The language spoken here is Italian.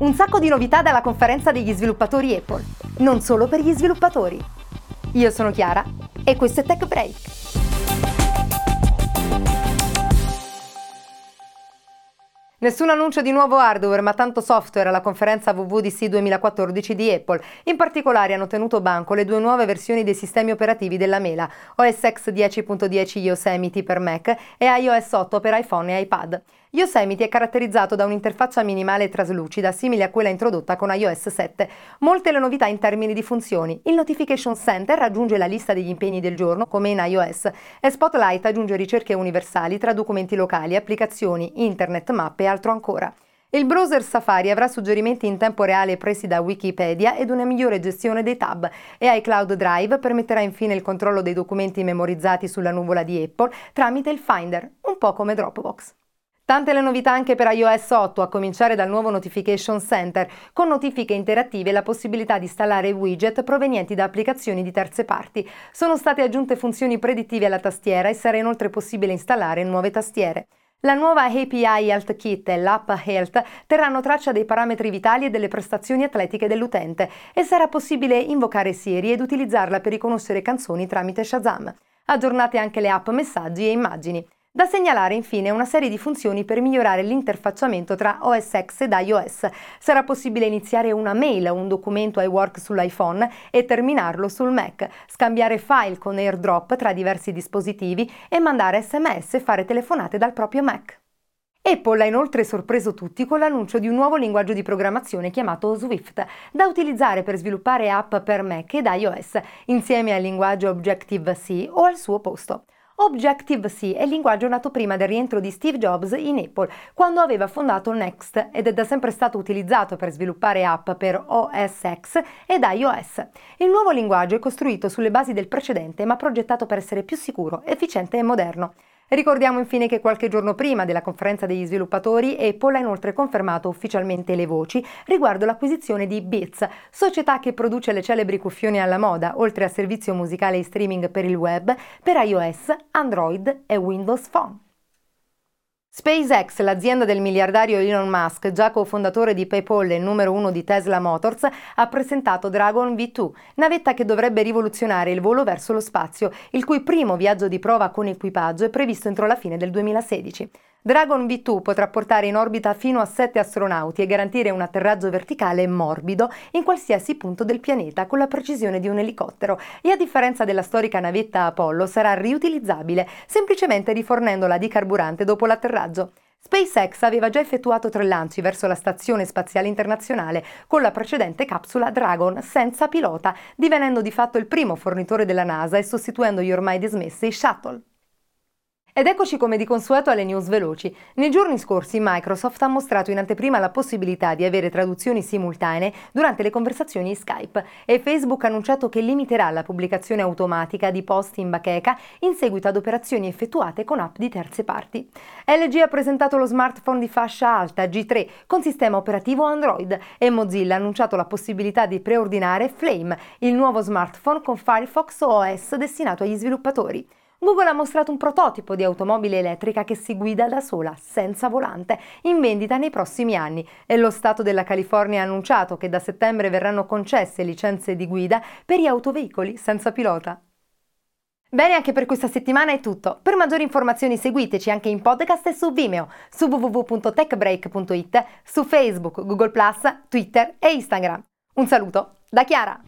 Un sacco di novità dalla conferenza degli sviluppatori Apple, non solo per gli sviluppatori. Io sono Chiara e questo è Tech Break. Nessun annuncio di nuovo hardware, ma tanto software alla conferenza WWDC 2014 di Apple. In particolare hanno tenuto banco le due nuove versioni dei sistemi operativi della mela, OS X 10.10 Yosemite per Mac e iOS 8 per iPhone e iPad. Yosemite è caratterizzato da un'interfaccia minimale traslucida, simile a quella introdotta con iOS 7. Molte le novità in termini di funzioni. Il Notification Center raggiunge la lista degli impegni del giorno, come in iOS, e Spotlight aggiunge ricerche universali tra documenti locali, applicazioni, internet, mappe e altro ancora. Il browser Safari avrà suggerimenti in tempo reale presi da Wikipedia ed una migliore gestione dei tab e iCloud Drive permetterà infine il controllo dei documenti memorizzati sulla nuvola di Apple tramite il Finder, un po' come Dropbox. Tante le novità anche per iOS 8, a cominciare dal nuovo Notification Center, con notifiche interattive e la possibilità di installare widget provenienti da applicazioni di terze parti. Sono state aggiunte funzioni predittive alla tastiera e sarà inoltre possibile installare nuove tastiere. La nuova API Health Kit e l'app Health terranno traccia dei parametri vitali e delle prestazioni atletiche dell'utente e sarà possibile invocare Siri ed utilizzarla per riconoscere canzoni tramite Shazam. Aggiornate anche le app messaggi e immagini. Da segnalare infine una serie di funzioni per migliorare l'interfacciamento tra OS X ed iOS. Sarà possibile iniziare una mail o un documento iWork sull'iPhone e terminarlo sul Mac, scambiare file con AirDrop tra diversi dispositivi e mandare sms e fare telefonate dal proprio Mac. Apple ha inoltre sorpreso tutti con l'annuncio di un nuovo linguaggio di programmazione chiamato Swift, da utilizzare per sviluppare app per Mac ed iOS, insieme al linguaggio Objective-C o al suo posto. Objective-C è il linguaggio nato prima del rientro di Steve Jobs in Apple, quando aveva fondato Next ed è da sempre stato utilizzato per sviluppare app per OS X ed iOS. Il nuovo linguaggio è costruito sulle basi del precedente, ma progettato per essere più sicuro, efficiente e moderno. Ricordiamo infine che qualche giorno prima della conferenza degli sviluppatori Apple ha inoltre confermato ufficialmente le voci riguardo l'acquisizione di Beats, società che produce le celebri cuffioni alla moda, oltre a servizio musicale e streaming per il web, per iOS, Android e Windows Phone. SpaceX, l'azienda del miliardario Elon Musk, già cofondatore di PayPal e numero uno di Tesla Motors, ha presentato Dragon V2, navetta che dovrebbe rivoluzionare il volo verso lo spazio, il cui primo viaggio di prova con equipaggio è previsto entro la fine del 2016. Dragon V2 potrà portare in orbita fino a 7 astronauti e garantire un atterraggio verticale morbido in qualsiasi punto del pianeta con la precisione di un elicottero e a differenza della storica navetta Apollo sarà riutilizzabile semplicemente rifornendola di carburante dopo l'atterraggio. SpaceX aveva già effettuato tre lanci verso la Stazione Spaziale Internazionale con la precedente capsula Dragon senza pilota, divenendo di fatto il primo fornitore della NASA e sostituendo gli ormai dismessi Shuttle. Ed eccoci come di consueto alle news veloci. Nei giorni scorsi Microsoft ha mostrato in anteprima la possibilità di avere traduzioni simultanee durante le conversazioni Skype e Facebook ha annunciato che limiterà la pubblicazione automatica di post in bacheca in seguito ad operazioni effettuate con app di terze parti. LG ha presentato lo smartphone di fascia alta G3 con sistema operativo Android e Mozilla ha annunciato la possibilità di preordinare Flame, il nuovo smartphone con Firefox OS destinato agli sviluppatori. Google ha mostrato un prototipo di automobile elettrica che si guida da sola, senza volante, in vendita nei prossimi anni e lo Stato della California ha annunciato che da settembre verranno concesse licenze di guida per gli autoveicoli senza pilota. Bene, anche per questa settimana è tutto. Per maggiori informazioni seguiteci anche in podcast e su Vimeo, su www.techbreak.it, su Facebook, Google Twitter e Instagram. Un saluto da Chiara!